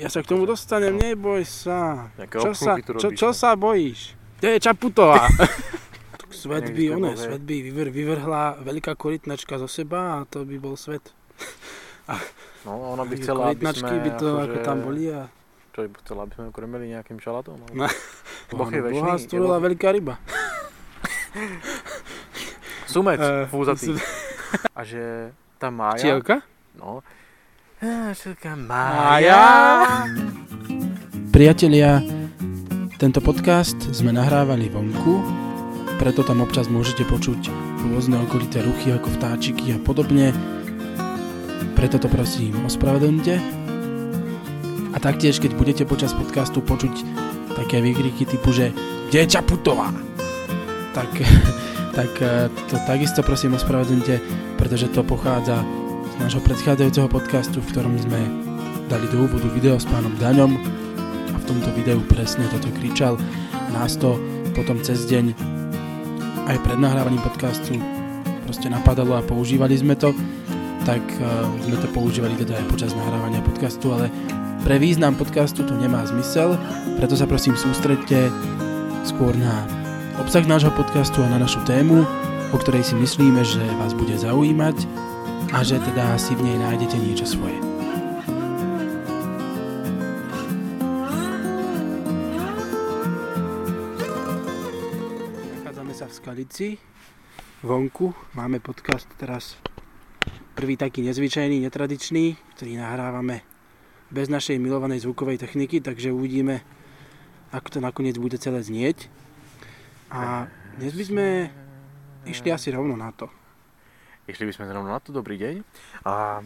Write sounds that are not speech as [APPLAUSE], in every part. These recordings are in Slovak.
Ja sa k tomu dostanem, neboj sa. Čo sa, čo, čo no. sa bojíš? Kde je Čaputová? [LAUGHS] svet by, hej. svet by vyvr, vyvrhla veľká korytnačka zo seba a to by bol svet. [LAUGHS] No, ona by chcela, aby sme... by to ako akože- tam boli a Čo by chcela, aby sme krmili nejakým šalátom? No. Boh je Boha večný. je stvorila veľká ryba. Sumec, [LAUGHS] Eh, fúzatý. A že tá Mája... Čielka? No. Mája. Priatelia, tento podcast sme nahrávali vonku, preto tam občas môžete počuť rôzne okolité ruchy ako vtáčiky a podobne. Preto to prosím ospravedlňte. A taktiež, keď budete počas podcastu počuť také výkriky typu, že kde je Čaputová? Tak, [LAUGHS] tak eh, to takisto prosím ospravedlňte, pretože to pochádza nášho predchádzajúceho podcastu, v ktorom sme dali do úvodu video s pánom Daňom a v tomto videu presne toto kričal. Nás to potom cez deň aj pred nahrávaním podcastu proste napadalo a používali sme to, tak uh, sme to používali teda aj počas nahrávania podcastu, ale pre význam podcastu to nemá zmysel, preto sa prosím sústredte skôr na obsah nášho podcastu a na našu tému, o ktorej si myslíme, že vás bude zaujímať a že teda si v nej nájdete niečo svoje. Nachádzame sa v Skalici, vonku. Máme podcast teraz prvý taký nezvyčajný, netradičný, ktorý nahrávame bez našej milovanej zvukovej techniky, takže uvidíme, ako to nakoniec bude celé znieť. A dnes by sme išli asi rovno na to. Išli by sme rovno na to, dobrý deň. A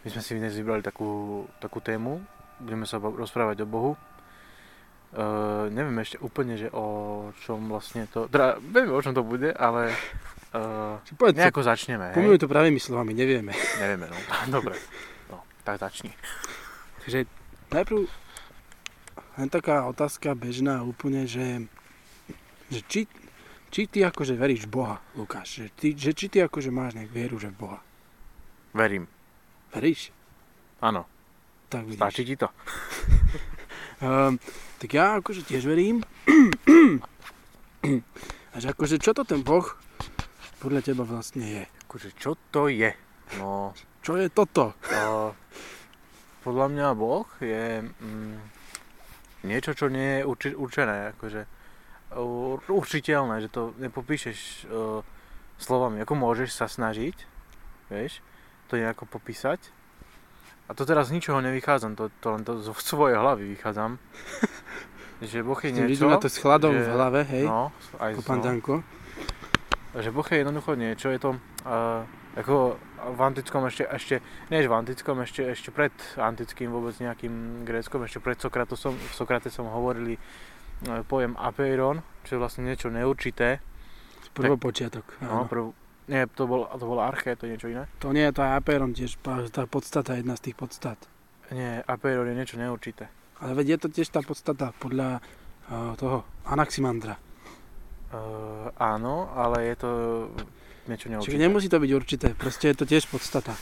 my sme si dnes vybrali takú, takú tému. Budeme sa rozprávať o Bohu. Uh, neviem ešte úplne, že o čom vlastne to... Teda, vieme, o čom to bude, ale Či povedz, nejako začneme, Pomenuj to pravými slovami, nevieme. Nevieme, no. [LAUGHS] Dobre. No, tak začni. Takže najprv len taká otázka bežná úplne, že, že či, či ty akože veríš v Boha, Lukáš? Že, ty, že či ty akože máš nejak vieru, že v Boha? Verím. Veríš? Áno. Tak vidíš. Stačí ti to? Um, [LAUGHS] tak ja akože tiež verím. [CLEARS THROAT] A že akože čo to ten Boh podľa teba vlastne je? Akože, čo to je? No, Čo je toto? uh, podľa mňa Boh je mm, niečo, čo nie je určené, akože určiteľné, že to nepopíšeš uh, slovami, ako môžeš sa snažiť, vieš, to nejako popísať. A to teraz z ničoho nevychádzam, to, to len to zo svojej hlavy vychádzam. [LAUGHS] že Boh je niečo, Vidíme to s chladom že- v hlave, hej? no, aj po no, že Boh je jednoducho niečo, je to uh, ako v antickom ešte, ešte, nie že v antickom, ešte, ešte pred antickým vôbec nejakým gréckom, ešte pred Sokratosom, Sokratesom hovorili pojem apeiron, čo je vlastne niečo neurčité. Prvopočiatok. No, áno. prv, nie, to bol, to bolo arché, to je niečo iné. To nie je to aj aperon tiež, tá podstata, jedna z tých podstat. Nie, apeiron je niečo neurčité. Ale veď je to tiež tá podstata podľa uh, toho Anaximandra. Uh, áno, ale je to niečo Čiže neurčité. nemusí to byť určité, proste je to tiež podstata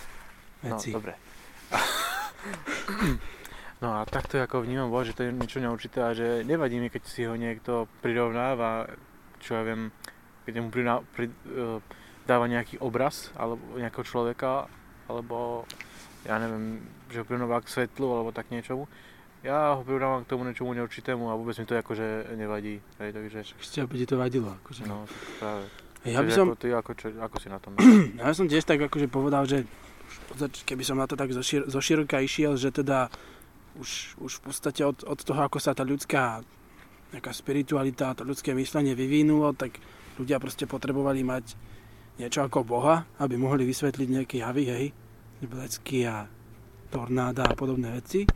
No, veci. dobre. [COUGHS] No a takto ako vnímam Boha, že to je niečo neurčité a že nevadí mi, keď si ho niekto prirovnáva, čo ja viem, keď mu prina, pri, uh, dáva nejaký obraz alebo nejakého človeka, alebo ja neviem, že ho prirovnáva k svetlu alebo tak niečomu. Ja ho prirovnávam k tomu niečomu neurčitému a vôbec mi to akože nevadí. Hej, takže, Ešte by ti to vadilo. Akože. no, práve. ja by som, Ako, ty, ako, čo, ako si na tom? [CLEARS THROAT] ja som tiež tak akože povedal, že keby som na to tak zošir, zoširoka išiel, že teda už, už v podstate od, od toho, ako sa tá ľudská nejaká spiritualita, to ľudské myslenie vyvinulo, tak ľudia proste potrebovali mať niečo ako Boha, aby mohli vysvetliť nejaké javy, hej, blecky a tornáda a podobné veci,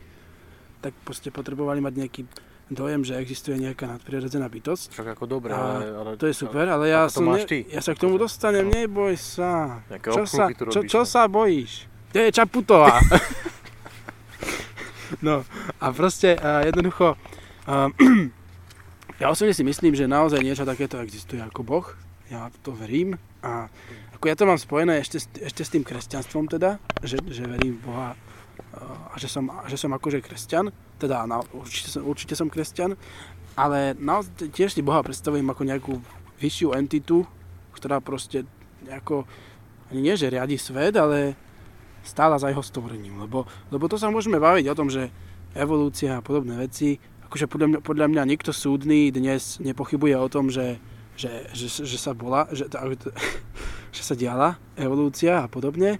tak proste potrebovali mať nejaký dojem, že existuje nejaká nadprirodzená bytosť. Však ako dobré, ale, ale... To je super, ale ja, som ne, ty? ja sa k tomu Akože, dostanem, no. neboj sa. Čo sa, čo, čo no. sa bojíš? Kde je Čaputová? [LAUGHS] no a proste uh, jednoducho, uh, [CLEARS THROAT] ja osobne si myslím, že naozaj niečo takéto existuje ako Boh. Ja to verím a ako ja to mám spojené ešte, ešte s tým kresťanstvom teda, že, že verím v Boha a že som, že som akože kresťan, teda na, určite, som, určite som kresťan, ale naozaj tiež si Boha predstavujem ako nejakú vyššiu entitu, ktorá proste nejako, ani nie že riadi svet, ale stála za jeho stvorením. Lebo, lebo to sa môžeme baviť o tom, že evolúcia a podobné veci, akože podľa mňa, podľa mňa nikto súdny dnes nepochybuje o tom, že, že, že, že sa bola, že, [LAUGHS] že sa diala evolúcia a podobne.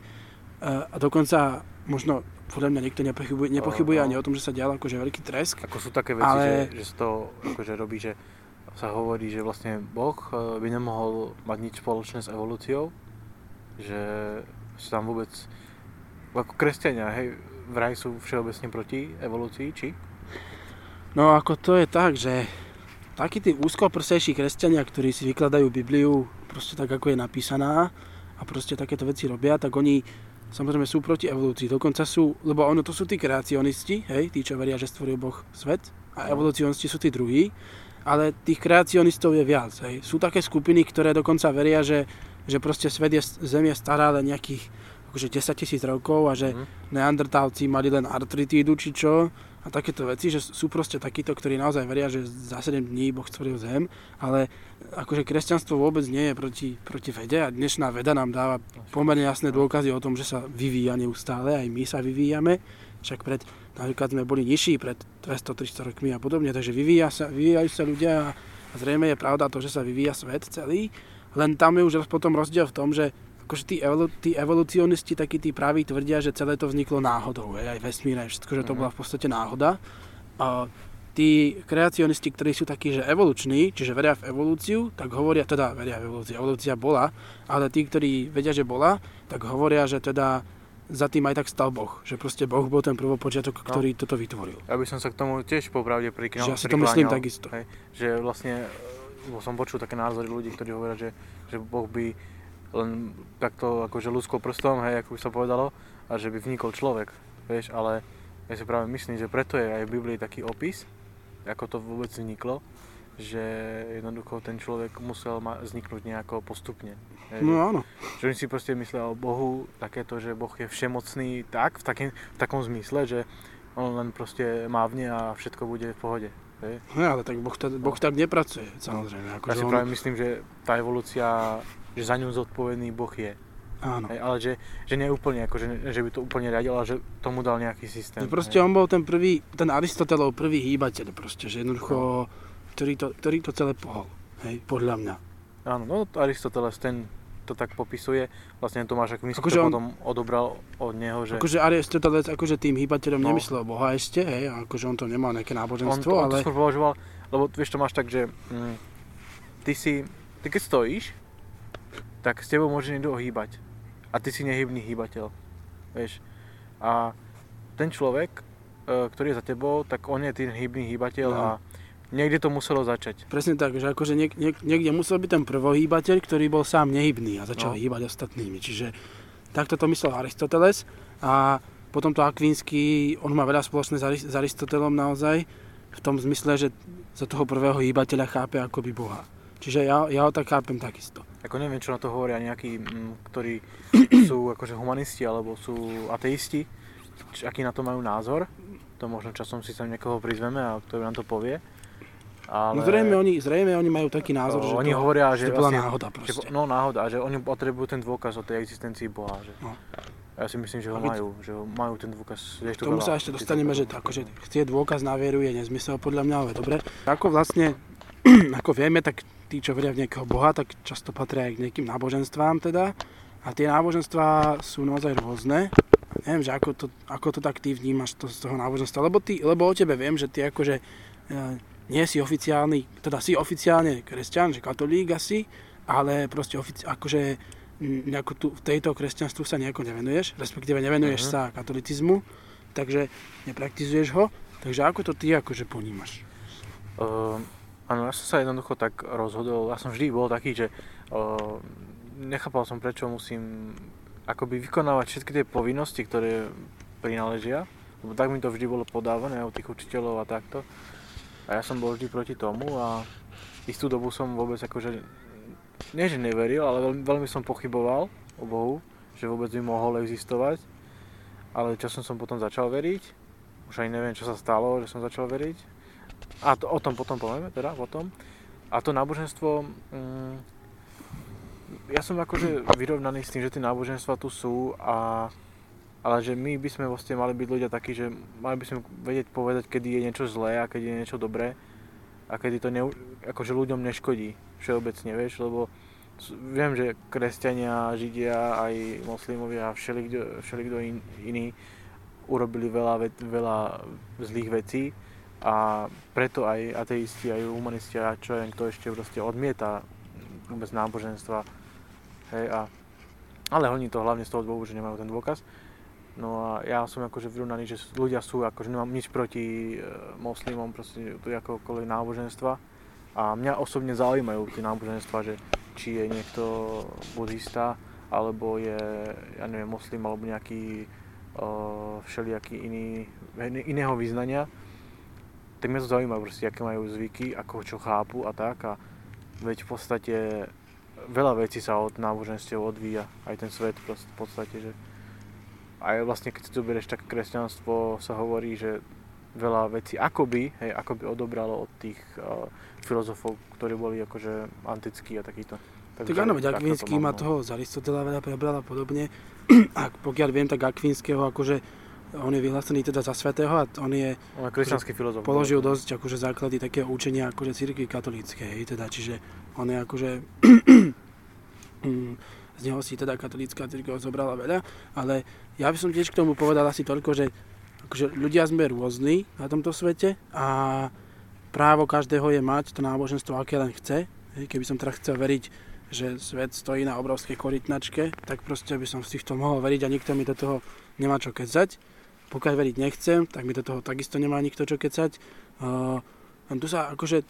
A dokonca možno podľa mňa nikto nepochybuje, nepochybuje uh, ani o tom, že sa dial akože veľký tresk. Ako sú také veci, ale... že, že toho akože robí, že sa hovorí, že vlastne Boh e, by nemohol mať nič spoločné s evolúciou, že sú tam vôbec, ako kresťania, hej, vraj sú všeobecne proti evolúcii, či? No ako to je tak, že takí tí úzkoprsejší kresťania, ktorí si vykladajú Bibliu proste tak, ako je napísaná a proste takéto veci robia, tak oni samozrejme sú proti evolúcii. Dokonca sú, lebo ono to sú tí kreacionisti, hej, tí, čo veria, že stvoril Boh svet a evolucionisti sú tí druhí, ale tých kreacionistov je viac. Hej. Sú také skupiny, ktoré dokonca veria, že, že proste svet je, Zem je stará len nejakých akože 10 tisíc rokov a že mm. neandertálci mali len artritídu či čo a takéto veci, že sú proste takíto, ktorí naozaj veria, že za 7 dní Boh stvoril Zem, ale akože kresťanstvo vôbec nie je proti, proti vede a dnešná veda nám dáva pomerne jasné dôkazy o tom, že sa vyvíja neustále, aj my sa vyvíjame, však pred, napríklad sme boli nižší pred 200-300 rokmi a podobne, takže vyvíja sa, vyvíjajú sa ľudia a zrejme je pravda to, že sa vyvíja svet celý, len tam je už potom rozdiel v tom, že akože tí, evolu, tí evolucionisti, takí tí praví tvrdia, že celé to vzniklo náhodou, aj, aj vesmír, aj všetko, že to mhm. bola v podstate náhoda. A tí kreacionisti, ktorí sú takí, že evoluční, čiže veria v evolúciu, tak hovoria, teda veria v evolúciu, evolúcia bola, ale tí, ktorí vedia, že bola, tak hovoria, že teda za tým aj tak stal Boh. Že proste Boh bol ten prvopočiatok, no. ktorý no. toto vytvoril. Ja by som sa k tomu tiež popravde prikňal. Že ja si to myslím takisto. Hej, že vlastne, som počul také názory ľudí, ktorí hovoria, že, že Boh by len takto akože ľudskou prstom, hej, ako by sa povedalo, a že by vznikol človek, vieš, ale ja si práve myslím, že preto je aj v Biblii taký opis, ako to vôbec vzniklo, že jednoducho ten človek musel ma- vzniknúť nejako postupne. Hej, no áno. Že oni si proste myslel o Bohu takéto, že Boh je všemocný tak, v, takým, v takom zmysle, že on len proste mávne a všetko bude v pohode. Hej. No ale tak Boh, ta, boh tak nepracuje, samozrejme. Ako ja si on... práve myslím, že tá evolúcia že za ňu zodpovedný Boh je. Áno. Hej, ale že, že nie úplne, ako, že, že by to úplne riadil, ale že tomu dal nejaký systém. No proste hej. on bol ten prvý, ten Aristotelov prvý hýbateľ proste, že jednoducho, no. ktorý, to, ktorý to celé pohol, hej, podľa mňa. Áno, no Aristoteles, ten to tak popisuje, vlastne Tomáš Akvinský akože to on, potom odobral od neho, že... Akože Aristoteles akože tým hýbateľom no. nemyslel Boha ešte, hej, akože on to nemal nejaké náboženstvo, on to, ale... On to skôr považoval, lebo vieš to máš tak, že mm, ty si, ty keď stojíš, tak s tebou môže niekto ohýbať. A ty si nehybný hýbateľ. Vieš. A ten človek, e, ktorý je za tebou, tak on je ten hybný hýbateľ no. a niekde to muselo začať. Presne tak, že akože niek- niek- niekde musel byť ten prvohýbateľ, ktorý bol sám nehybný a začal no. hýbať ostatnými. Čiže takto to myslel Aristoteles a potom to Akvínsky, on má veľa spoločné s Aristotelom naozaj, v tom zmysle, že za toho prvého hýbateľa chápe akoby Boha. Čiže ja, ja ho tak chápem takisto. Ako neviem, čo na to hovoria nejakí, mm, ktorí [CLEARS THROAT] sú akože humanisti alebo sú ateisti, či, aký na to majú názor. To možno časom si sa niekoho prizveme a ktorý nám to povie. Ale... No zrejme oni, zrejme oni majú taký názor, že oni to, hovoria, že, že to bola vlastne, náhoda proste. Že, no náhoda, že oni potrebujú ten dôkaz o tej existencii Boha. Že... No. Ja si myslím, že ho majú, že ho majú ten dôkaz. K tomu sa ešte dostaneme, že to, akože chcieť dôkaz na vieru je nezmysel podľa mňa, ale dobre. Ako vlastne, [CLEARS THROAT] ako vieme, tak tí, čo veria v nejakého Boha, tak často patria aj k nejakým náboženstvám teda. A tie náboženstvá sú naozaj rôzne. Neviem, že ako to, ako to tak ty vnímaš to, z toho náboženstva, lebo, ty, lebo o tebe viem, že ty akože e, nie si oficiálny, teda si oficiálne kresťan, že katolík asi, ale proste ofici- akože nejako tu, v tejto kresťanstvu sa nejako nevenuješ, respektíve nevenuješ uh-huh. sa katolicizmu, takže nepraktizuješ ho, takže ako to ty akože ponímaš? Uh, Áno, ja som sa jednoducho tak rozhodol, ja som vždy bol taký, že o, nechápal som prečo musím akoby vykonávať všetky tie povinnosti, ktoré prináležia, lebo tak mi to vždy bolo podávané od tých učiteľov a takto. A ja som bol vždy proti tomu a istú dobu som vôbec akože, nie že neveril, ale veľmi, veľmi som pochyboval o Bohu, že vôbec by mohol existovať. ale časom som potom začal veriť. Už aj neviem, čo sa stalo, že som začal veriť. A to, o tom potom povieme, teda potom. A to náboženstvo, mm, ja som akože vyrovnaný s tým, že tie náboženstva tu sú a ale že my by sme vlastne mali byť ľudia takí, že mali by sme vedieť povedať, kedy je niečo zlé a kedy je niečo dobré a kedy to ne, akože ľuďom neškodí všeobecne, vieš, lebo viem, že kresťania, židia, aj moslimovia a všelikto, všelikto in, iný urobili veľa, veľa zlých vecí a preto aj ateisti, aj humanisti a čo jen kto ešte proste odmieta vôbec náboženstva. Hej, a, ale oni to hlavne z toho dôvodu, že nemajú ten dôkaz. No a ja som akože vyrovnaný, že ľudia sú, akože nemám nič proti e, moslimom, proste akokoľvek náboženstva. A mňa osobne zaujímajú tie náboženstva, že či je niekto buddhista, alebo je, ja neviem, moslim, alebo nejaký uh, všelijaký iný, iného význania. Tak mňa to zaujíma proste, aké majú zvyky, ako čo chápu a tak. A veď v podstate veľa vecí sa od náboženstiev odvíja, aj ten svet proste, v podstate, že aj vlastne keď si tu berieš tak kresťanstvo, sa hovorí, že veľa vecí akoby, hej, akoby odobralo od tých uh, filozofov, ktorí boli akože antickí a takýto. Takže, tak áno, veď Akvinský má no. toho z Aristotela veľa prebral a podobne. [CLEARS THROAT] A pokiaľ viem, tak Akvinského akože on je vyhlásený teda za svetého a on je, on je kresťanský filozof. Položil dosť akože základy takého učenia akože cirkvi katolíckej, teda, čiže on je akože [CLEARS THROAT] mm, z neho si teda katolícka církev zobrala veľa, ale ja by som tiež k tomu povedal asi toľko, že akože ľudia sme rôzni na tomto svete a právo každého je mať to náboženstvo, aké len chce. Keby som teda chcel veriť, že svet stojí na obrovskej korytnačke, tak proste by som z týchto mohol veriť a nikto mi do toho nemá čo kecať. Pokiaľ veriť nechcem, tak mi do toho takisto nemá nikto čo kecať. Uh, tu sa akože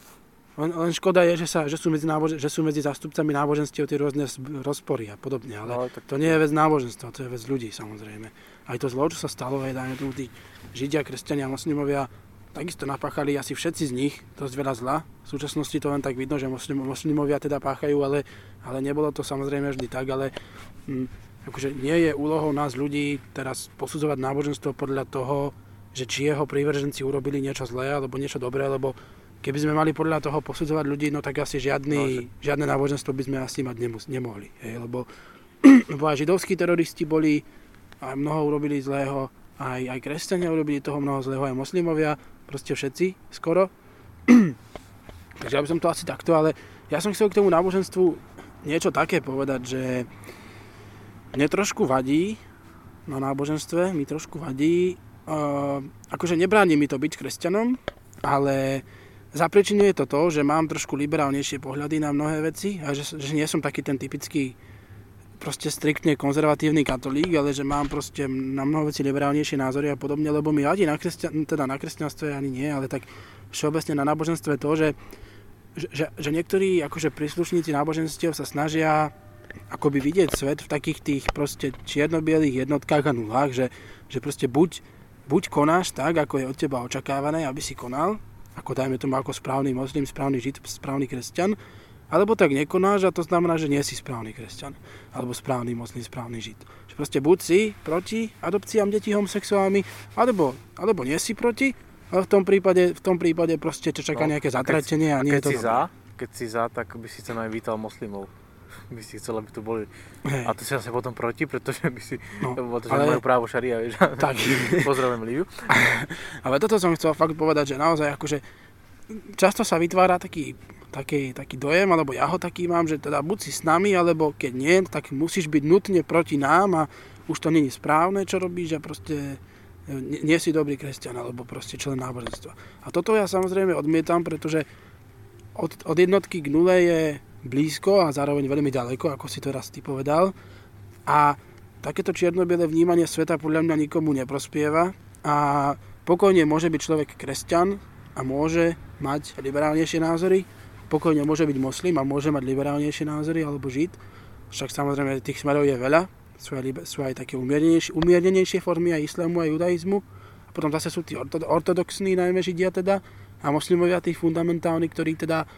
len, len škoda je, že, sa, že, sú medzi nábožen, že sú medzi zástupcami náboženstiev tie rôzne rozpory a podobne, ale no, tak... to nie je vec náboženstva, to je vec ľudí samozrejme. Aj to zlo, čo sa stalo, aj dajme tomu tí Židia, kresťania, moslimovia, takisto napáchali asi všetci z nich dosť veľa zla. V súčasnosti to len tak vidno, že moslim, moslimovia teda páchajú, ale, ale nebolo to samozrejme vždy tak, ale hm, akože nie je úlohou nás ľudí teraz posudzovať náboženstvo podľa toho, že či jeho prívrženci urobili niečo zlé alebo niečo dobré, lebo keby sme mali podľa toho posudzovať ľudí, no tak asi žiadny, no, že... žiadne náboženstvo by sme asi mať nemus- nemohli. Hej, lebo, [CLEARS THROAT] lebo aj židovskí teroristi boli, aj mnoho urobili zlého, aj, aj kresťania urobili toho mnoho zlého, aj moslimovia, proste všetci skoro. [CLEARS THROAT] Takže ja by som to asi takto, ale ja som chcel k tomu náboženstvu niečo také povedať, že mne trošku vadí na náboženstve, mi trošku vadí, uh, akože nebráni mi to byť kresťanom, ale Zaprečinuje to to, že mám trošku liberálnejšie pohľady na mnohé veci a že, že nie som taký ten typický proste striktne konzervatívny katolík, ale že mám proste na mnoho veci liberálnejšie názory a podobne, lebo mi vadí na, kresťan, teda na kresťanstve ani nie, ale tak všeobecne na náboženstve to, že, že, že niektorí akože príslušníci náboženstiev sa snažia akoby vidieť svet v takých tých proste čierno-bielých jednotkách a nulách, že, že proste buď, buď konáš tak, ako je od teba očakávané, aby si konal, ako dajme tomu ako správny moslim, správny žid, správny kresťan, alebo tak nekonáš a to znamená, že nie si správny kresťan, alebo správny moslim, správny žid. Že proste buď si proti adopciám detí homosexuálmi, alebo, alebo nie si proti, ale v tom prípade, v tom prípade proste ťa čaká no, nejaké zatratenie a, a nie je to si za, keď si za, tak by si sa aj vítal moslimov [LAUGHS] by si chcel, aby tu boli. Hej. A to si zase potom proti, pretože by si, no, [LAUGHS] pretože ale... majú právo šaria, vieš. [LAUGHS] Tak. Pozdravujem Liviu. ale toto som chcel fakt povedať, že naozaj akože často sa vytvára taký, taký, taký dojem, alebo ja ho taký mám, že teda buď si s nami, alebo keď nie, tak musíš byť nutne proti nám a už to je správne, čo robíš a proste nie, nie si dobrý kresťan, alebo proste člen náboženstva. A toto ja samozrejme odmietam, pretože od, od jednotky k nule je blízko a zároveň veľmi ďaleko, ako si to raz ty povedal. A takéto čierno-biele vnímanie sveta podľa mňa nikomu neprospieva a pokojne môže byť človek kresťan a môže mať liberálnejšie názory, pokojne môže byť moslim a môže mať liberálnejšie názory alebo žid. Však samozrejme tých smerov je veľa, sú aj, sú aj také umiernenejšie, umiernenejšie formy aj islamu, aj judaizmu. A potom zase sú tí ortodoxní, najmä židia teda, a moslimovia tí fundamentálni, ktorí teda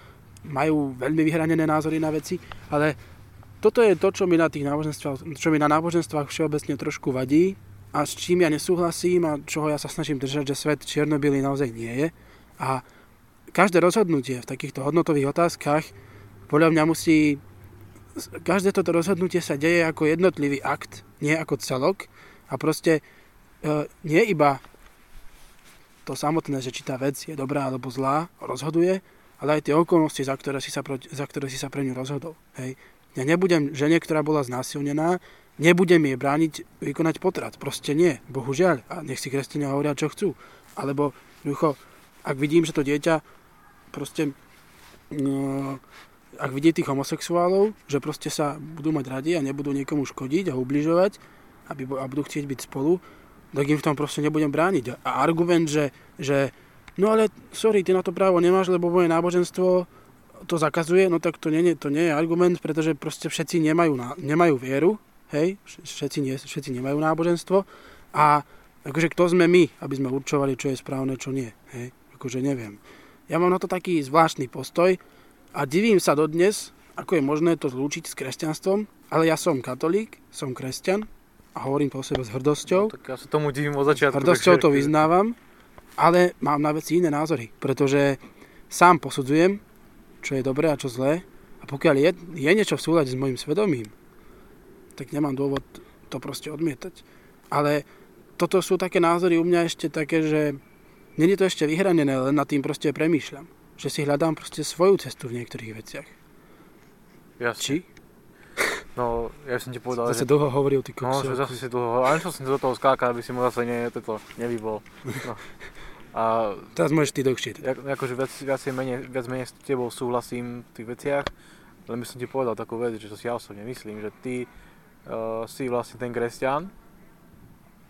majú veľmi vyhranené názory na veci, ale toto je to, čo mi na tých náboženstvách, čo mi na náboženstvách všeobecne trošku vadí, a s čím ja nesúhlasím a čoho ja sa snažím držať, že svet čierno naozaj nie je. A každé rozhodnutie v takýchto hodnotových otázkach podľa mňa musí každé toto rozhodnutie sa deje ako jednotlivý akt, nie ako celok a proste e, nie iba to samotné, že či tá vec je dobrá alebo zlá, rozhoduje, ale aj tie okolnosti, za ktoré si sa, za ktoré si sa pre ňu rozhodol. Hej. Ja nebudem žene, ktorá bola znásilnená, nebudem jej brániť vykonať potrat. Proste nie, bohužiaľ. A nech si kresťania hovoria, čo chcú. Alebo, jednoducho, ak vidím, že to dieťa proste no, ak vidí tých homosexuálov, že proste sa budú mať radi a nebudú niekomu škodiť a ubližovať aby, a budú chcieť byť spolu, tak im v tom proste nebudem brániť. A argument, že, že no ale sorry, ty na to právo nemáš, lebo moje náboženstvo to zakazuje, no tak to nie, to nie je argument, pretože proste všetci nemajú, nemajú vieru, hej, všetci, nie, všetci nemajú náboženstvo a akože kto sme my, aby sme určovali, čo je správne, čo nie, hej, akože neviem. Ja mám na to taký zvláštny postoj, a divím sa dodnes, ako je možné to zlúčiť s kresťanstvom, ale ja som katolík, som kresťan a hovorím po sebe s hrdosťou. No, tak ja sa tomu divím od začiatku. Hrdosťou to vyznávam, ale mám na veci iné názory, pretože sám posudzujem, čo je dobré a čo zlé a pokiaľ je, je niečo v súlade s mojim svedomím, tak nemám dôvod to proste odmietať. Ale toto sú také názory u mňa ešte také, že není to ešte vyhranené, len nad tým proste premýšľam že si hľadám proste svoju cestu v niektorých veciach. Jasne. Či? No, ja som ti povedal, zase že... dlho hovoril, ty kokso. No, že zase si dlho hovoril. Ale som do toho skákať, aby si mu zase nie, toto nevybol. No. A, Teraz môžeš ty dlhšie. Teda. akože viac, viac, menej, viac menej s tebou súhlasím v tých veciach, len by som ti povedal takú vec, že to si ja osobne myslím, že ty uh, si vlastne ten kresťan,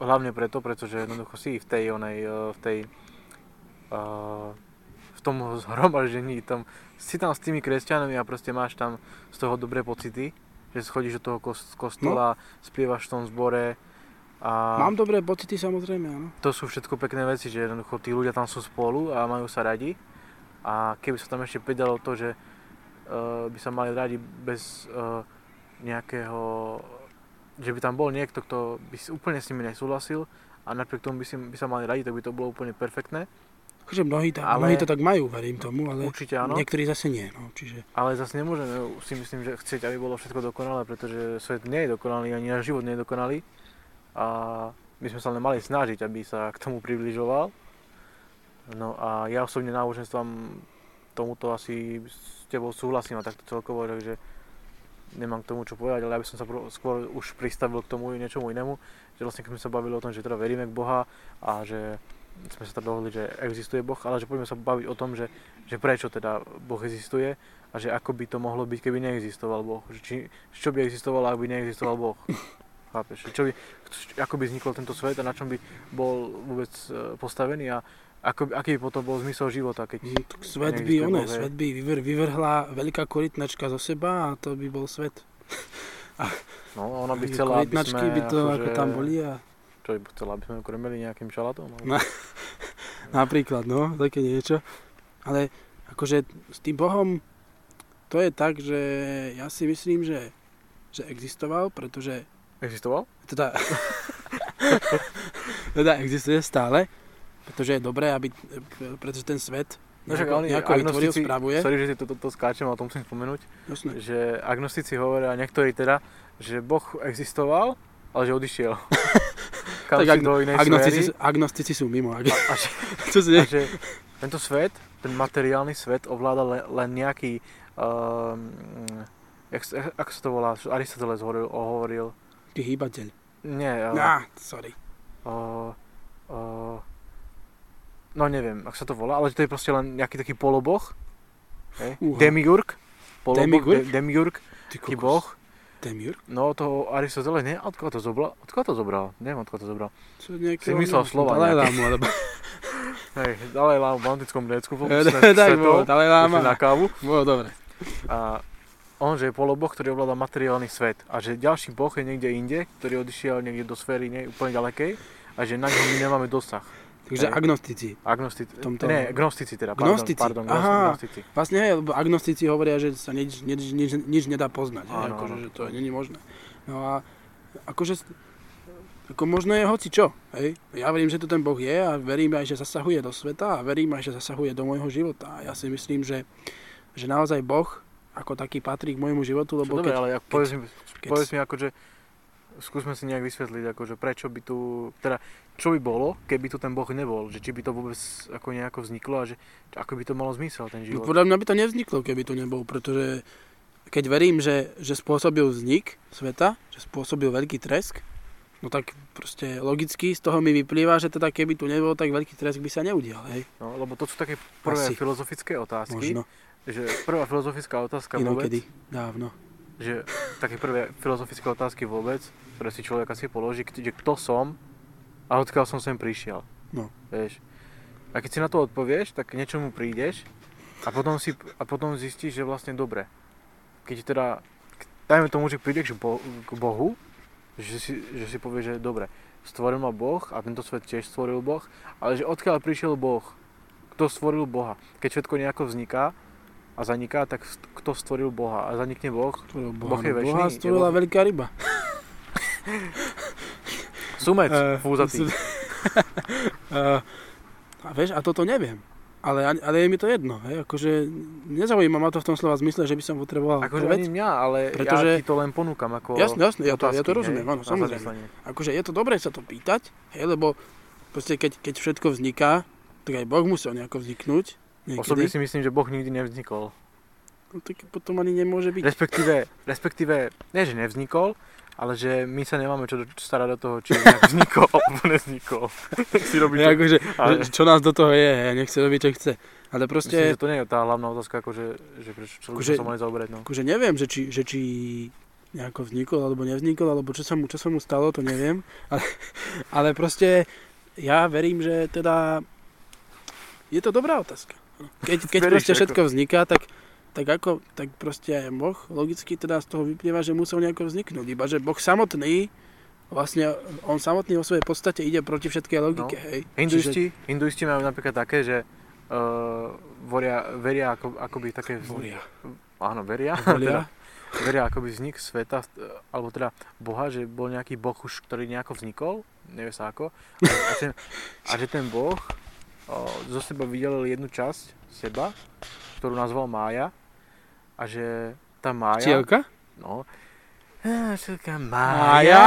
hlavne preto, pretože jednoducho si v tej, onej, uh, v tej uh, tom [LAUGHS] zhromaždení, tam, si tam s tými kresťanami a proste máš tam z toho dobré pocity, že schodíš do toho kostola, no. spievaš v tom zbore. A Mám dobré pocity samozrejme, áno. To sú všetko pekné veci, že jednoducho tí ľudia tam sú spolu a majú sa radi. A keby sa tam ešte pridalo to, že uh, by sa mali radi bez uh, nejakého, že by tam bol niekto, kto by si úplne s nimi nesúhlasil a napriek tomu by, si, by sa mali radi, tak by to bolo úplne perfektné. Akože mnohí, to, ale, mnohí to tak majú, verím tomu, ale určite áno. niektorí zase nie. No, čiže... Ale zase nemôžeme si myslím, že chcieť, aby bolo všetko dokonalé, pretože svet nie je dokonalý, ani náš život nie je dokonalý. A my sme sa len mali snažiť, aby sa k tomu približoval. No a ja osobne náboženstvom tomuto asi s tebou súhlasím a takto celkovo, takže nemám k tomu čo povedať, ale aby som sa skôr už pristavil k tomu niečomu inému, že vlastne keď sme sa bavili o tom, že teda veríme k Boha a že sme sa tam dohodli, že existuje Boh, ale že poďme sa baviť o tom, že, že prečo teda Boh existuje a že ako by to mohlo byť, keby neexistoval Boh. Že či, čo by existovalo, ak by neexistoval Boh. [LAUGHS] Chápeš? Čo by, ako by vznikol tento svet a na čom by bol vôbec e, postavený a ako, aký by potom bol zmysel života, keď mm, Svet by, one, svet by vyvr, vyvrhla veľká korytnačka zo seba a to by bol svet. [LAUGHS] A, no, ona by [LAUGHS] chcela, aby sme... by to ako, ako tam boli a čo by chcela, aby sme krmili nejakým šalátom? No, [LAUGHS] napríklad, no, také niečo. Ale akože s tým Bohom to je tak, že ja si myslím, že, že existoval, pretože... Existoval? Teda, [LAUGHS] teda existuje stále, pretože je dobré, aby, pretože ten svet No však oni nejako vytvoril, spravuje. Sorry, že si to, to, to skáčem, ale to musím spomenúť. Jasne. Že agnostici hovoria, niektorí teda, že Boh existoval, ale že odišiel. [LAUGHS] Kam tak agno, do inej agnostici, agnostici sú mimo. Ag... A, a, že, [LAUGHS] Čo si a že tento svet, ten materiálny svet ovláda le, len nejaký, um, jak, ako sa to volá, Aristoteles hovoril, hovoril. Ty hýbateľ. Nie. Uh, ah, sorry. Uh, uh, no neviem, ako sa to volá, ale to je proste len nejaký taký poloboh. Hey? Demiurg. Poloboh, Demiurg? De, demiurg, taký boh Demiurg? No to Aristoteles, nie? Odkiaľ to zobral? Odkiaľ to zobral? Neviem, odkiaľ to zobral. Čo nejaké... Si myslel slova Dalaj Lámu, alebo... [LAUGHS] Hej, Dalaj Lámu v antickom Grécku. tak bolo, Dalaj Láma. Na kávu. Bolo dobre. A on, že je poloboh, ktorý ovláda materiálny svet. A že ďalší boh je niekde inde, ktorý odišiel niekde do sféry nie, úplne ďalekej. A že na ňom my nemáme dosah. Takže hej. agnostici. Agnostici. Tomto... Ne, gnostici teda. Gnostici. Pardon, pardon Aha, gnostici. Vlastne hej, lebo agnostici hovoria, že sa nič, nič, nič, nič nedá poznať. Hej, akože, že to není možné. No a akože Ako možno je hoci čo, hej. Ja verím, že tu ten Boh je a verím aj, že zasahuje do sveta a verím aj, že zasahuje do môjho života. A ja si myslím, že, že naozaj Boh ako taký patrí k môjmu životu, lebo Dobre, keď, ale ako, povedz, mi, keď- povedz mi akože, skúsme si nejak vysvetliť, akože prečo by tu, teda čo by bolo, keby tu ten Boh nebol, že či by to vôbec ako nejako vzniklo a že ako by to malo zmysel ten No, život. podľa mňa by to nevzniklo, keby tu nebol, pretože keď verím, že, že spôsobil vznik sveta, že spôsobil veľký tresk, no tak proste logicky z toho mi vyplýva, že teda keby tu nebol, tak veľký tresk by sa neudial, hej? No, lebo to sú také prvé Asi. filozofické otázky, Možno, že prvá filozofická otázka vôbec, inokedy, dávno. Že také prvé filozofické otázky vôbec, ktoré si človek asi položí, že kto som a odkiaľ som sem prišiel. No. Vieš. A keď si na to odpovieš, tak k niečomu prídeš a potom, si, a potom zistíš, že vlastne dobre. Keď teda, dajme tomu, že prídeš k, bo, k Bohu, že si, že si povieš, že dobre, stvoril ma Boh a tento svet tiež stvoril Boh, ale že odkiaľ prišiel Boh, kto stvoril Boha. Keď všetko nejako vzniká a zaniká, tak kto stvoril Boha a zanikne Boh, Stvoril Boha, Boh je no, Boha stvorila Boh- veľká ryba. sumec, Eh, fúzatý. [LAUGHS] Eh, a vieš, a toto neviem. Ale, ale je mi to jedno, hej, akože nezaujíma ma to v tom slova zmysle, že by som potreboval Akože odpoveď. mňa, ale Pretože- ja ti to len ponúkam ako Jasne, jasne, ja to, ja to rozumiem, áno, samozrejme. zamyslenie. Akože je to dobré sa to pýtať, hej, lebo proste keď, keď všetko vzniká, tak aj Boh musel nejako vzniknúť. Niekedy. Osobne si myslím, že Boh nikdy nevznikol. No, tak potom ani nemôže byť. Respektíve, respektíve, nie že nevznikol, ale že my sa nemáme čo starať do toho, či [LAUGHS] nejak vznikol alebo nevznikol. si robí, čo, akože, ale- čo nás do toho je, nech si robí, čo chce. Ale Myslím, proste, že to nie je tá hlavná otázka, akože, že prečo čo Akože- akože, sa mali zaoberať. No. akože neviem, že či, že či nejako vznikol, alebo nevznikol, alebo čo sa mu, čo sa mu stalo, to neviem. [LAUGHS] Ale, ale proste ja verím, že teda je to dobrá otázka. Keď, keď proste všetko vzniká, tak, tak ako, tak proste aj Boh logicky teda z toho vyplýva, že musel nejako vzniknúť. Iba, že Boh samotný, vlastne on samotný vo svojej podstate ide proti všetkej logike, No. hej. Hinduisti, hinduisti majú napríklad také, že uh, voria, veria ako, akoby také... Voria. Áno, veria. [LAUGHS] Volia. teda, veria akoby vznik sveta, alebo teda Boha, že bol nejaký Boh už, ktorý nejako vznikol, nevie sa ako, a, a, ten, a že ten Boh zo seba vydelil jednu časť seba, ktorú nazval Mája, a že tá Mája... Včielka? No. Á, Včielka Mája.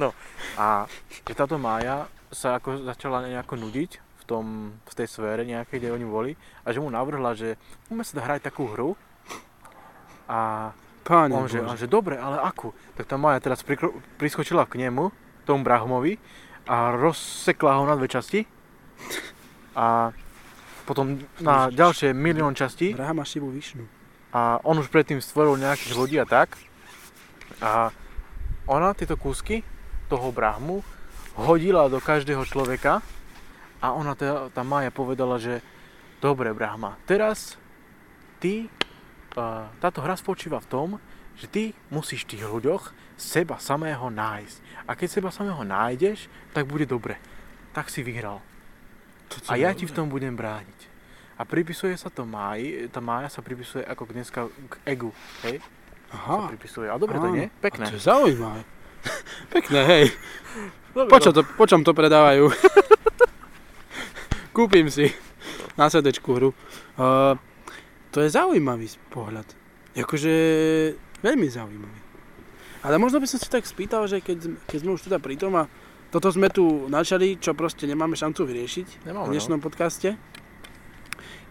No a že táto Mája sa ako začala nejako nudiť v, tom, v tej sfére nejakej, kde oni boli a že mu navrhla, že môžeme sa hrať takú hru a Páne on, že, on že dobre, ale akú? Tak tá Mája teraz prikro, priskočila k nemu, tomu Brahmovi a rozsekla ho na dve časti a potom na ďalšie milión častí Brahma Šivu Višnu. a on už predtým stvoril nejakých ľudí a tak. A ona tieto kúsky toho Brahmu hodila do každého človeka a ona teda, tá Maja povedala, že dobre Brahma, teraz ty, táto hra spočíva v tom, že ty musíš v tých ľuďoch seba samého nájsť. A keď seba samého nájdeš, tak bude dobre. Tak si vyhral. A ja ti v tom budem brániť. A pripisuje sa to Máji, tá Mája sa pripisuje ako dneska k egu, hej? Sa Aha. pripisuje. A dobre to nie? A Pekné. to je zaujímavé. [LAUGHS] Pekné, hej. Dobre, Po, čo to, po čom to predávajú? [LAUGHS] Kúpim si na sedečku hru. Uh, to je zaujímavý pohľad. Akože veľmi zaujímavý. Ale možno by som si tak spýtal, že keď, keď sme už teda pri tom a toto sme tu načali, čo proste nemáme šancu vyriešiť v Nemáme, no. dnešnom podcaste.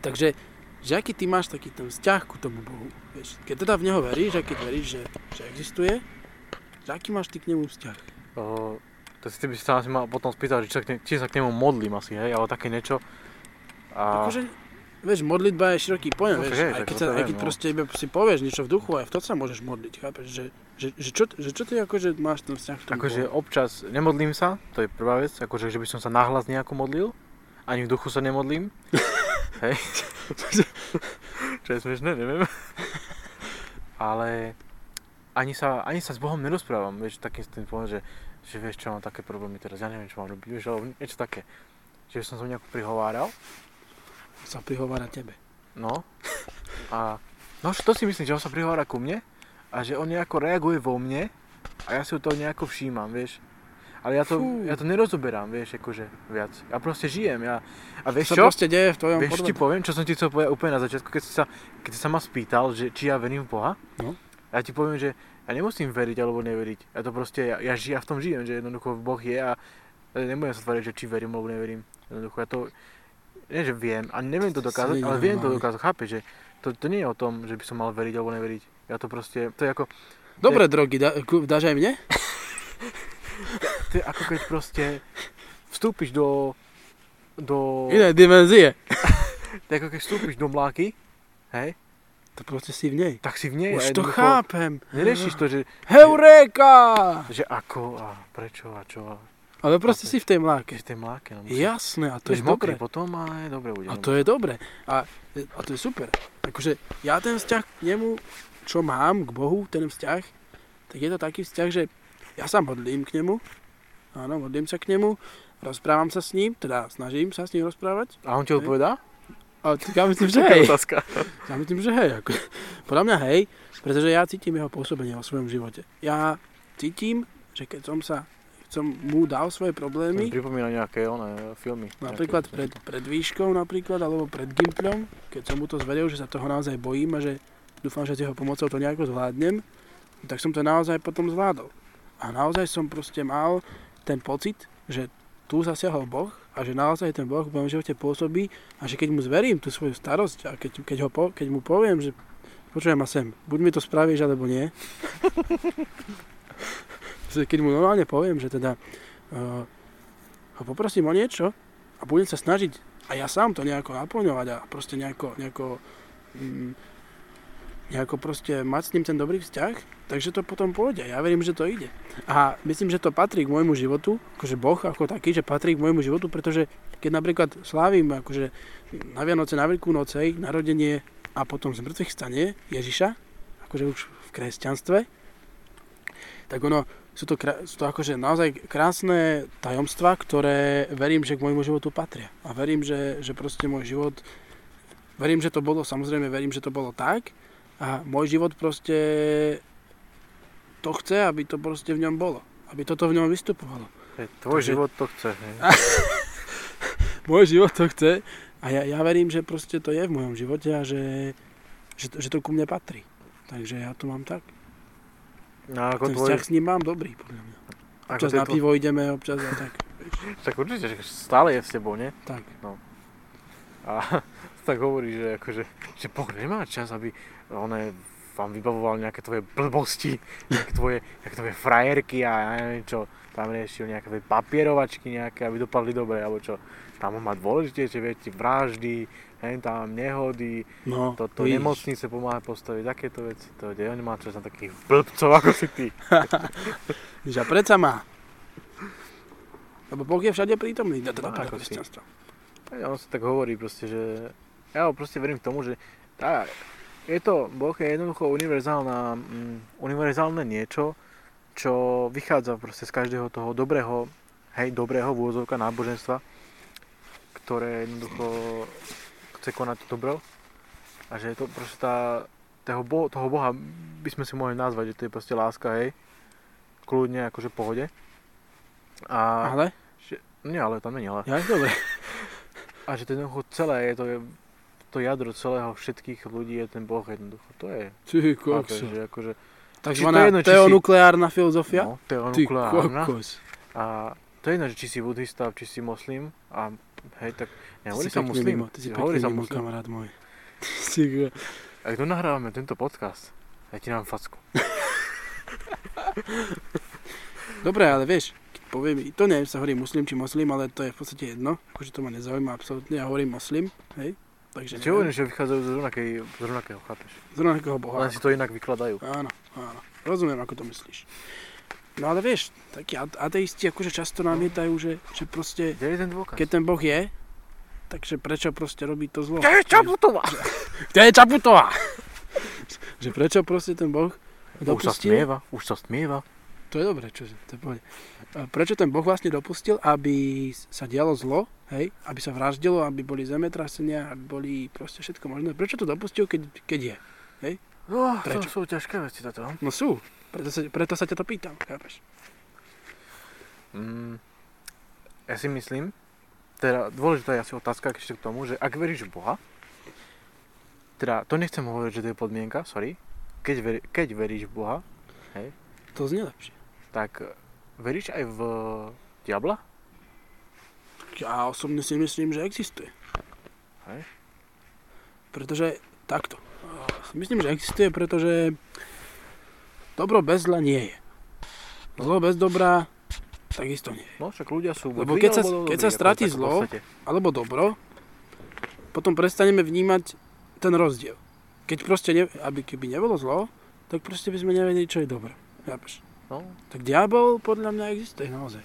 Takže, že aký ty máš taký ten vzťah ku tomu Bohu? Vieš, keď teda v Neho veríš a keď veríš, že, že existuje, že aký máš ty k nemu vzťah? Uh, to si ty by si sa asi mal potom spýtal, že či sa, k ne, či sa k nemu modlím asi, hej? Ale také niečo. A... Akože, vieš, modlitba je široký pojem, No, vieš, je, aj keď, sa, aj keď no. proste iba si povieš niečo v duchu, aj v to sa môžeš modliť, chápeš, že, že, že, čo, že čo ty akože máš ten vzťah k tomu Akože občas nemodlím sa, to je prvá vec, akože že by som sa nahlas nejako modlil, ani v duchu sa nemodlím. [LAUGHS] Hej. Čo je smiešné, neviem. Ale ani sa, ani sa s Bohom nerozprávam, vieš, takým tým poviem, že, že vieš čo, mám také problémy teraz, ja neviem, čo mám robiť, vieš, alebo niečo také. Že som sa nejako prihováral, Sa prihovára tebe. no. A no to si myslím, že on sa prihovára ku mne a že on nejako reaguje vo mne a ja si to nejako všímam, vieš. Ale ja to, Fú. ja to nerozoberám, vieš, akože viac. Ja proste žijem, ja... A vieš čo? proste deje v tvojom Vieš, ti poviem, čo som ti chcel povedať úplne na začiatku, keď si sa, keď si sa ma spýtal, že či ja verím v Boha. No. Ja ti poviem, že ja nemusím veriť alebo neveriť. Ja to proste, ja, ja, ži, ja v tom žijem, že jednoducho Boh je a ja nebudem sa tvariť, že či verím alebo neverím. Jednoducho ja to, nie že viem, a neviem to dokázať, ale viem to dokázať, chápeš, že to, to nie je o tom, že by som mal veriť alebo neveriť. Ja to proste, to je ako, Dobre drogy, dá, dáš aj mne? [LAUGHS] to je ako keď proste vstúpiš do, do, Iné dimenzie. [LAUGHS] to je ako keď vstúpiš do mláky, hej, To proste si v nej. tak si v nej Už to chápem. Neriešiš to, že, Heuréka! že ako a prečo a čo. a Ale proste si v tej mláke. Keď v tej mláke. No, musíš- Jasné, a to je dobre. potom a je dobre bude. A to je dobre. A, a to je super. Akože ja ten vzťah k nemu, čo mám k Bohu, ten vzťah, tak je to taký vzťah, že ja sa modlím k nemu, áno, modlím sa k nemu, rozprávam sa s ním, teda snažím sa s ním rozprávať. A on ti odpovedá? A ja myslím, [LAUGHS] že hej. otázka. Ja myslím, že hej. Ako, podľa mňa hej, pretože ja cítim jeho pôsobenie vo svojom živote. Ja cítim, že keď som sa som mu dal svoje To problémy, pripomína nejaké one, filmy. Napríklad pred, pred výškou napríklad, alebo pred Gimpľom, keď som mu to zvedel, že sa toho naozaj bojím a že dúfam, že s jeho pomocou to nejako zvládnem, tak som to naozaj potom zvládol. A naozaj som proste mal ten pocit, že tu zasiahol Boh a že naozaj ten Boh v mojom živote pôsobí a že keď mu zverím tú svoju starosť a keď, keď, ho po, keď mu poviem, že počujem ma sem, buď mi to spravíš alebo nie, [LAUGHS] keď mu normálne poviem, že teda uh, ho poprosím o niečo a budem sa snažiť a ja sám to nejako naplňovať a proste nejako, nejako, mm, nejako proste mať s ním ten dobrý vzťah, takže to potom pôjde. Ja verím, že to ide. A myslím, že to patrí k môjmu životu, akože Boh ako taký, že patrí k môjmu životu, pretože keď napríklad slávim akože na Vianoce, na Veľkú nocej, narodenie a potom z mŕtvych stane Ježiša, akože už v kresťanstve, tak ono, sú to, sú to akože naozaj krásne tajomstvá, ktoré verím, že k môjmu životu patria. A verím, že, že proste môj život, verím, že to bolo, samozrejme verím, že to bolo tak a môj život proste to chce, aby to proste v ňom bolo. Aby toto v ňom vystupovalo. Tvoj Takže- život to chce. Hej. [LAUGHS] Môj život to chce a ja, ja verím, že proste to je v mojom živote a že, že, to, že to ku mne patrí. Takže ja to mám tak. No, ako Ten tvoj, vzťah s ním mám dobrý, podľa mňa. Občas na tvoj, pivo ideme, občas a tak. [LAUGHS] tak určite, že stále je s tebou, nie? Tak. A tak hovorí, že akože, že Boh nemá čas, aby one vám vybavoval nejaké tvoje blbosti, nejaké tvoje, nejaké tvoje frajerky a ja neviem čo, tam riešil nejaké tvoje papierovačky nejaké, aby dopadli dobre, alebo čo. Tam má dôležitejšie veci, vraždy, hen tam nehody, No, toto vidíš. nemocnice pomáha postaviť, takéto veci, to kde on má čas na takých blbcov ako si ty. [LAUGHS] Že predsa má. Lebo Boh je všade prítomný, teda si. kresťanstva. A on sa tak hovorí proste, že ja proste verím k tomu, že tá, je to, Boh je jednoducho univerzálna, mm, univerzálne niečo, čo vychádza proste z každého toho dobrého, hej, dobrého vôzovka náboženstva, ktoré jednoducho chce konať dobro a že je to proste tá, toho, bo, toho Boha by sme si mohli nazvať, že to je proste láska, hej, kľudne akože pohode. A, Ale? že, nie, ale tam nie, ale Ja, dobre. a že to jednoducho celé je to, je, to jadro celého všetkých ľudí je ten Boh jednoducho. To je. Ty kokso. že akože, Takzvaná to je jedno, či si- teonukleárna filozofia? no, to je Ty kokos. A to je jedno, že či si buddhista, či si moslim. A hej, tak nehovorí sa muslim. mimo, ty si hovorí sa muslim. kamarát môj. [LAUGHS] Ak tu nahrávame tento podcast, ja ti dám facku. [LAUGHS] Dobre, ale vieš, poviem, to neviem, sa hovorí muslim či moslim, ale to je v podstate jedno. Akože to ma nezaujíma absolútne, ja hovorím moslim, hej. Takže Či hovorím, že vychádzajú z, rovnakej, z rovnakého, chápeš? z rovnakého boha. Len si to inak vykladajú. Áno, áno. Rozumiem, ako to myslíš. No ale vieš, takí ate- ateisti akože často namietajú, že, že proste, Kde je ten dôkaz? keď ten Boh je, takže prečo proste robí to zlo? Kde je Čaputová? Kde [LAUGHS] je Čaputová? [LAUGHS] že prečo proste ten Boh Už sa dopustil? smieva, už sa smieva. To je dobré, čo to je pohode. Prečo ten Boh vlastne dopustil, aby sa dialo zlo, hej? Aby sa vraždilo, aby boli zemetrasenia, aby boli proste všetko možné. Prečo to dopustil, keď, keď je? No, to Prečo? sú ťažké veci toto. No sú. Preto sa, preto sa ťa to pýtam, chápeš? Mm, ja si myslím, teda dôležitá je asi otázka ešte k tomu, že ak veríš v Boha, teda to nechcem hovoriť, že to je podmienka, sorry, keď, veri, keď veríš v Boha, hej, To znie lepšie. Tak veríš aj v diabla? Ja osobne si myslím, že existuje. Hej. Pretože takto. Myslím, že existuje, pretože dobro bez zla nie je. Zlo bez dobra takisto nie. No však ľudia sú Lebo keď sa- keď sa stratí zlo. Alebo dobro, potom prestaneme vnímať ten rozdiel. Keď proste, ne, aby keby nebolo zlo, tak proste by sme nevedeli, čo je dobro. Chápeš? No, Tak diabol podľa mňa existuje naozaj.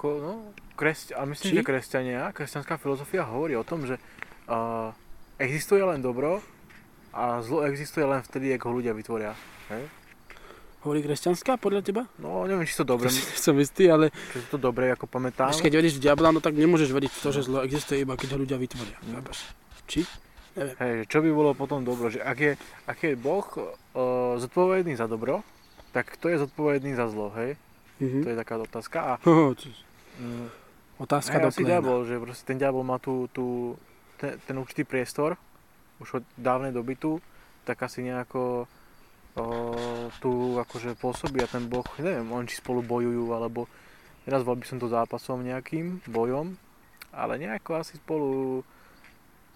Ko, no, kresť, a myslím, Či? že kresťania, kresťanská filozofia hovorí o tom, že uh, existuje len dobro a zlo existuje len vtedy, ako ho ľudia vytvoria. Hej? Hovorí kresťanská podľa teba? No, neviem, či to dobre, To som istý, ale či to dobre, ako pamätám. Vieš, keď veríš v diabla, no tak nemôžeš veriť v to, že zlo existuje iba keď ho ľudia vytvoria. Mm. Či? Hej, že čo by bolo potom dobro, že ak je, ak je Boh uh, zodpovedný za dobro, tak kto je zodpovedný za zlo, hej? Mhm. To je taká otázka. A to- mm, Otázka do asi diabol, že proste ten diabol má tú, ten, ten určitý priestor, už od dávnej doby tu, tak asi nejako o, tu akože pôsobí a ten boh, neviem, on či spolu bojujú, alebo nenazval by som to zápasom nejakým, bojom, ale nejako asi spolu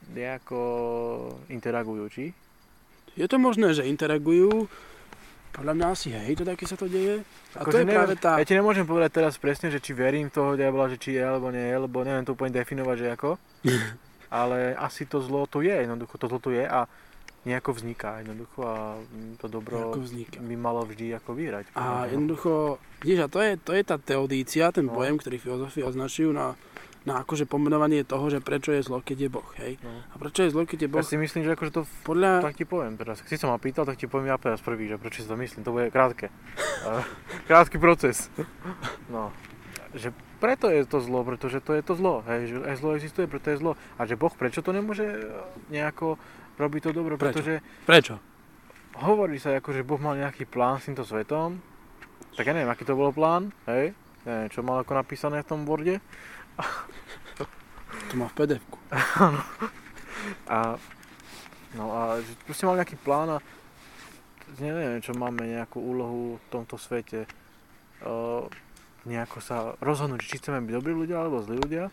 nejako interagujú, či? Je to možné, že interagujú. Podľa mňa asi hej, to taky sa to deje. A to Akože je neviem, práve tá... Ja ti nemôžem povedať teraz presne, že či verím v toho diabla, že či je alebo nie je, lebo neviem to úplne definovať, že ako. [LAUGHS] Ale asi to zlo tu je, jednoducho to zlo tu je a nejako vzniká jednoducho a to dobro Ako by malo vždy ako podľa A jednoducho, vidíš, a to je, to je tá teodícia, ten No. pojem, ktorý filozofi označujú na, na akože pomenovanie toho, že prečo je zlo, keď je Boh, hej. No. A prečo je zlo, keď je Ja Boh? si myslím, že akože to Podľa... tak ti poviem teraz. Ak si sa ma pýtal, tak ti poviem ja teraz prvý, že prečo si to myslím. To bude krátke. [LAUGHS] Krátky proces. No. Že preto je to zlo, pretože to je to zlo. Hej, že aj zlo existuje, preto je zlo. A že Boh prečo to nemôže e, nejako robiť to dobro? Prečo? Pretože Prečo? hovorí sa ako, že Boh mal nejaký plán s týmto svetom. Tak ja neviem, aký to bol plán, hej? Neviem, čo mal ako napísané v tom borde. [LAUGHS] To má v pdf A, no a proste mal nejaký plán a neviem, čo máme nejakú úlohu v tomto svete. Uh, nejako sa rozhodnúť, či chceme byť dobrí ľudia alebo zlí ľudia.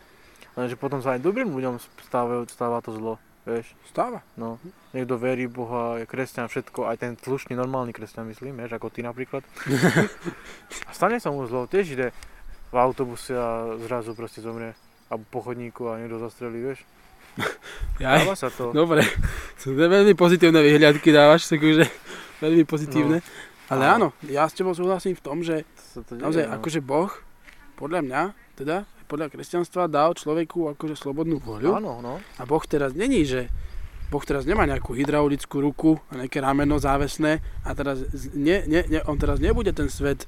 Lenže potom sa aj dobrým ľuďom stáva, stáva to zlo, vieš. Stáva. No, niekto verí Boha, je kresťan, všetko, aj ten slušný, normálny kresťan, myslím, vieš, ako ty napríklad. [LAUGHS] a stane sa mu zlo, tiež ide v autobuse a zrazu proste zomrie. Alebo po chodníku a niekto zastrelí, vieš. [LAUGHS] Ja, Dáva sa to. Dobre, sú to veľmi pozitívne vyhliadky dávaš, takže veľmi pozitívne. Ale Áno. ja s tebou súhlasím v tom, že to deje, naozaj no. akože Boh, podľa mňa, teda podľa kresťanstva dal človeku akože slobodnú voľu. Áno, no. A Boh teraz není, že Boh teraz nemá nejakú hydraulickú ruku a nejaké rameno závesné a teraz nie, nie, nie, on teraz nebude ten svet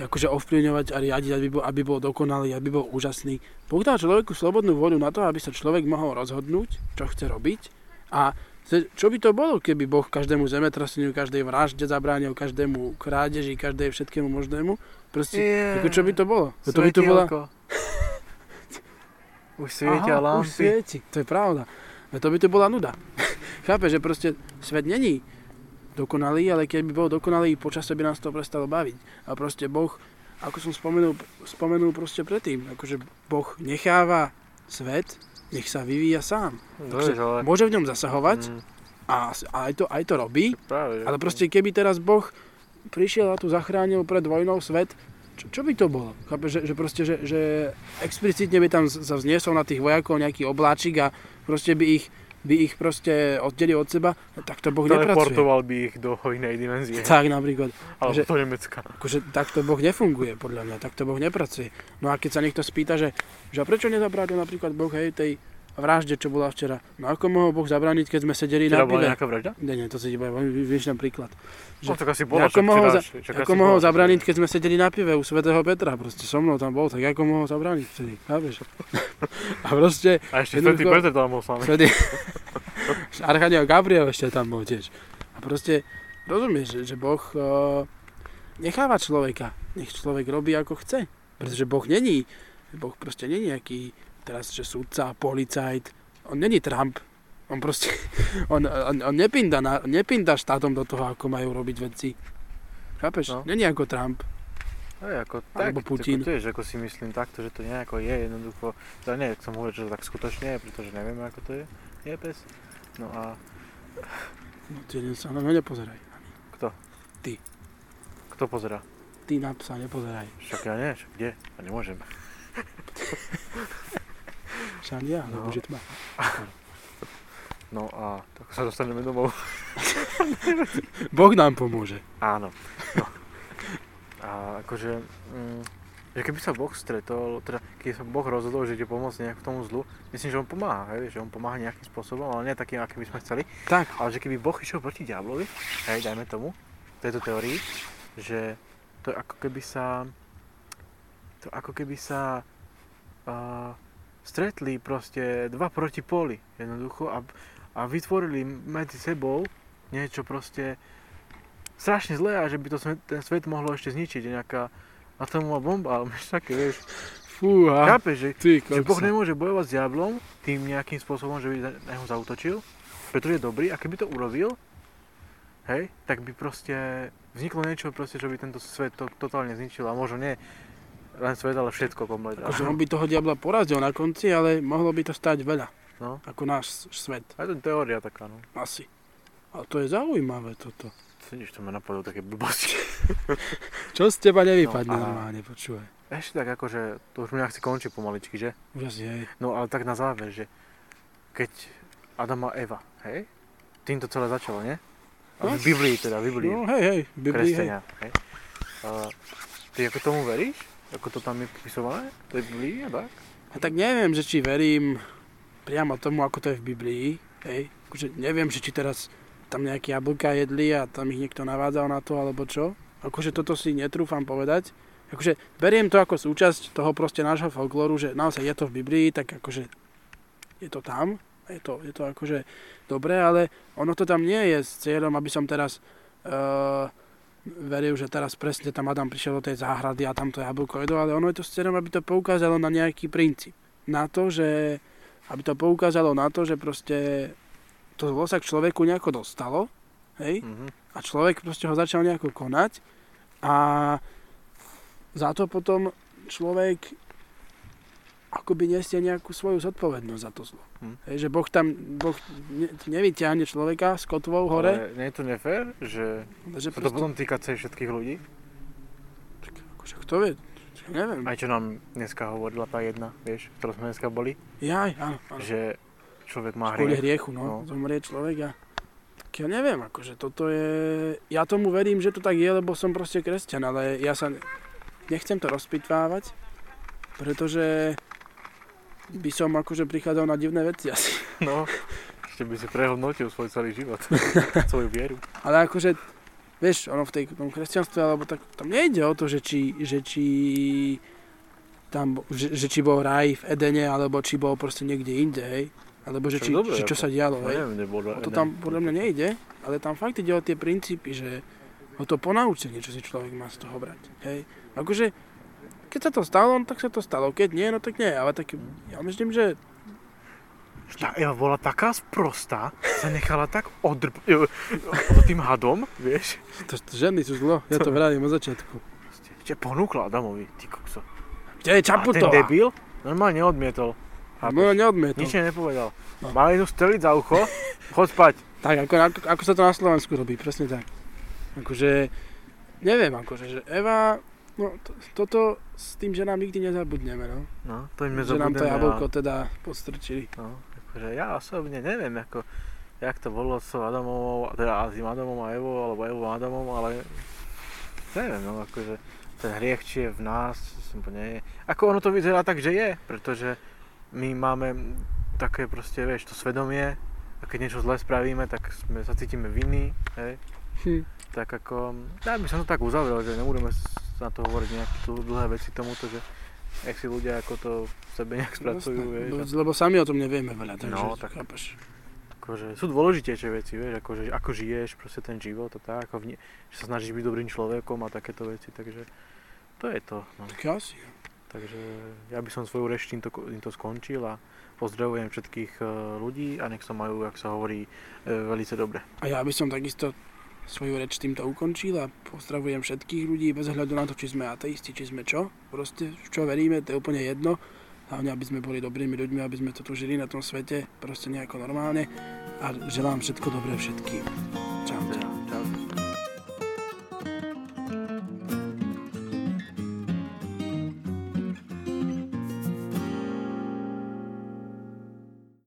akože ovplyvňovať a riadiť, aby bol, aby bol dokonalý, aby bol úžasný. Boh dal človeku slobodnú voľu na to, aby sa človek mohol rozhodnúť, čo chce robiť a čo by to bolo, keby Boh každému zemetraseniu, každej vražde zabránil, každému krádeži, každej všetkému možnému? Proste, Je, ako čo by to bolo? To by to bola... svetielko. [LAUGHS] Už svietia Aha, lampy. už svieti, to je pravda. No to by to bola nuda. [LAUGHS] Chápeš, že proste svet není dokonalý, ale keď by bol dokonalý, počasie by nás to prestalo baviť. A proste Boh, ako som spomenul, spomenul proste predtým, akože Boh necháva svet, nech sa vyvíja sám. Ale... Môže v ňom zasahovať Mm, a, a aj, to, aj to robí, práve, ale proste keby teraz Boh prišiel a tu zachránil pred vojnou svet, čo, čo by to bolo? Chápeš, že, že proste, že, že explicitne by tam sa vzniesol na tých vojakov nejaký obláčik a proste by ich, by ich proste oddelil od seba, tak to Boh nepracuje. Teleportoval by ich do inej dimenzie. [LAUGHS] Tak napríklad. Alebo že- do Nemecka. Akože takto Boh nefunguje, podľa mňa, takto Boh nepracuje. No a keď sa niekto spýta, že, že prečo nezabrátil napríklad Boh hej, tej vražde, čo bola včera. No ako mohol Boh zabrániť, keď sme sedeli Včera na bola pive? nejaká vražda? Nie, nie, to si iba vyšnem príklad. No, Že- tak asi bola, ako mohol, včera- za, ako mohol bola, zabrániť, keď sme sedeli na pive u svätého Petra, proste so mnou tam bol, tak ako mohol zabrániť vtedy, chápeš? [LAUGHS] A proste, A ešte Svetý [LAUGHS] Peter tam bol s nami. vtedy, Archaniel Gabriel ešte tam bol tiež. A proste, rozumieš, že, že Boh, uh, necháva človeka. Nech človek robí ako chce. Pretože Boh není, Boh proste není nejaký teraz, že sudca, policajt. On není Trump. On proste, [LAUGHS] on, on, on nepinda, na, nepinda štátom do toho, ako majú robiť veci. Chápeš? No. No. Není ako Trump. Hej, ako tak, Alebo Putin. Ako tiež, ako si myslím takto, že to nejako je jednoducho, teda nie, som hovoril, že to tak skutočne je, pretože nevieme, ako to je, je pes. No a No, ty sa na mňa nepozeraj. kto? Ty. Kto pozera? Ty na psa nepozeraj. Však ja nie, však kde? Ja nemôžem. [LAUGHS] Lebo No. že tma. [LAUGHS] No a tak sa dostaneme domov. [LAUGHS] Boh nám pomôže. Áno. No. A akože, mm, že keby sa Boh stretol, teda keď sa Boh rozhodol, že ide pomôcť nejak tomu zlu, myslím, že on pomáha, hej, že on pomáha nejakým spôsobom, ale nie takým, aký by sme chceli. Tak, Ale že keby Boh išiel proti diablovi, hej, dajme tomu, tejto teórii, že to je ako keby sa, to ako keby sa uh, stretli proste dva proti poli, jednoducho, a, a vytvorili medzi sebou niečo proste strašne zlé a že by to svet, ten svet mohlo ešte zničiť, nejaká atomová bomba, alebo niečo také, vieš. fúha. Chápeš, že Ty, že Boh nemôže bojovať s diablom tým nejakým spôsobom, že by na neho zautočil, pretože je dobrý a keby to urobil, hej, tak by proste vzniklo niečo proste, čo by tento svet to, totálne zničil a možno nie len svet, ale všetko komplet. Akože on by toho diabla porazil na konci, ale mohlo by to stať veľa. No. Ako náš svet. A je to teória taká, no. Asi. Ale to je zaujímavé toto. Nič, to ma napadlo také blbosti. [LAUGHS] Čo z teba nevypadne No, a- normálne, počúvaj. Ešte tak akože, to už mi nechce končiť pomaličky, že? Už asi hej. No ale tak na záver, že keď Adam a Eva, hej? Týmto celé začalo, nie? A v Biblii teda, v Biblii. No hej, hej, v Biblii, hej. kresťania. Hej. A ty ako tomu veríš? Ako to tam je popisované? To je v Biblii tak? A tak neviem, že či verím priamo tomu, ako to je v Biblii, hej. Akože neviem, že či teraz tam nejaké jablka jedli a tam ich niekto navádzal na to, alebo čo. Akože toto si netrúfam povedať. Akože beriem to ako súčasť toho proste nášho folklóru, že naozaj je to v Biblii, tak akože je to tam, je to, je to akože dobré, ale ono to tam nie je s cieľom, aby som teraz uh, veril, že teraz presne tam Adam prišiel do tej záhrady a tam to jablko jedol, ale ono je to s cieľom, aby to poukázalo na nejaký princíp. Na to, že aby to poukázalo na to, že proste to zlo sa k človeku nejako dostalo, hej, Mhm. a človek proste ho začal nejako konať a za to potom človek akoby nesie nejakú svoju zodpovednosť za to zlo. Hm. Hej, že Boh tam boh ne, nevyťahne človeka s kotvou hore, Ale nie je to nefér, že že sa to proste, potom týka celých všetkých ľudí? akože kto vie, neviem. Aj čo nám dneska hovorila tá jedna, vieš, ktorou sme dneska boli, Jaj, áno, áno. že človek má Kvôli hriech. hriechu, no, No. zomrie človek a tak ja neviem, akože toto je, ja tomu verím, že to tak je, lebo som proste kresťan, ale ja sa ne- nechcem to rozpitvávať, pretože by som akože prichádzal na divné veci asi. [LAUGHS] No, ešte by si prehodnotil svoj celý život, [LAUGHS] svoju vieru. Ale akože, vieš, ono v tej, tom kresťanstve, alebo tak, tam nejde o to, že či, že či tam, že, že či bol raj v Edene, alebo či bol proste niekde inde, hej. Alebo že, či, dobre, že čo sa dialo, hej. neviem, nebolo O to tam podľa mňa nejde, ale tam fakt ide o tie princípy, že o to ponaučenie, čo si človek má z toho brať. Hej. Akože, keď sa to stalo, no tak sa to stalo, keď nie, no tak nie, ale tak ja myslím, že Tá Eva bola taká sprostá, sa nechala tak odrb... tým hadom, vieš. to, to ženy sú zlo, ja to vravím od začiatku. Proste, Ešte ponúkla Adamovi, ty kokso. Kde je A ten Čaputová? debil normálne odmietol. No, neodmietol. Nič nepovedal. No. Mal jednu streliť za ucho, chod spať. Tak, ako, ako, ako sa to na Slovensku robí, presne tak. Akože, neviem, akože, že Eva, no, to, toto s tým, že nám nikdy nezabudneme, no. No, to im Že nám to nezabudneme. jablko a- teda podstrčili. No, akože ja osobne neviem, ako, jak to bolo s Adamovou, teda tým Adamom a Evou, alebo Evou Adamom, ale neviem, no, akože ten hriech, či je v nás, to nie je. Ako ono to vyzerá tak, že je, pretože my máme také proste, vieš, to svedomie, a keď niečo zle spravíme, tak sme, sa cítime vinní, hej. Hm. Tak ako, ja by som to tak uzavrel, že nebudeme na to hovoriť nejaké dlhé veci tomuto, že jak si ľudia ako to v sebe nejak spracujú, vieš. lebo, lebo sami o tom nevieme veľa, takže No, tak. chápeš. akože sú dôležitejšie veci, vieš, akože ako žiješ proste ten život a tak, ako vnie, že sa snažíš byť dobrým človekom a takéto veci, takže to je to. No. Tak asi. Takže ja by som svoju reč týmto, týmto skončil a pozdravujem všetkých eh, ľudí a nech sa majú, ak sa hovorí, eh, velice dobre. A ja by som takisto svoju reč týmto ukončil a pozdravujem všetkých ľudí bez hľadu na to, či sme ateisti, či sme čo. Proste čo veríme, to je úplne jedno. Hlavne, aby sme boli dobrými ľuďmi, aby sme to tu žili na tom svete, proste nejako normálne. A želám všetko dobré všetkým.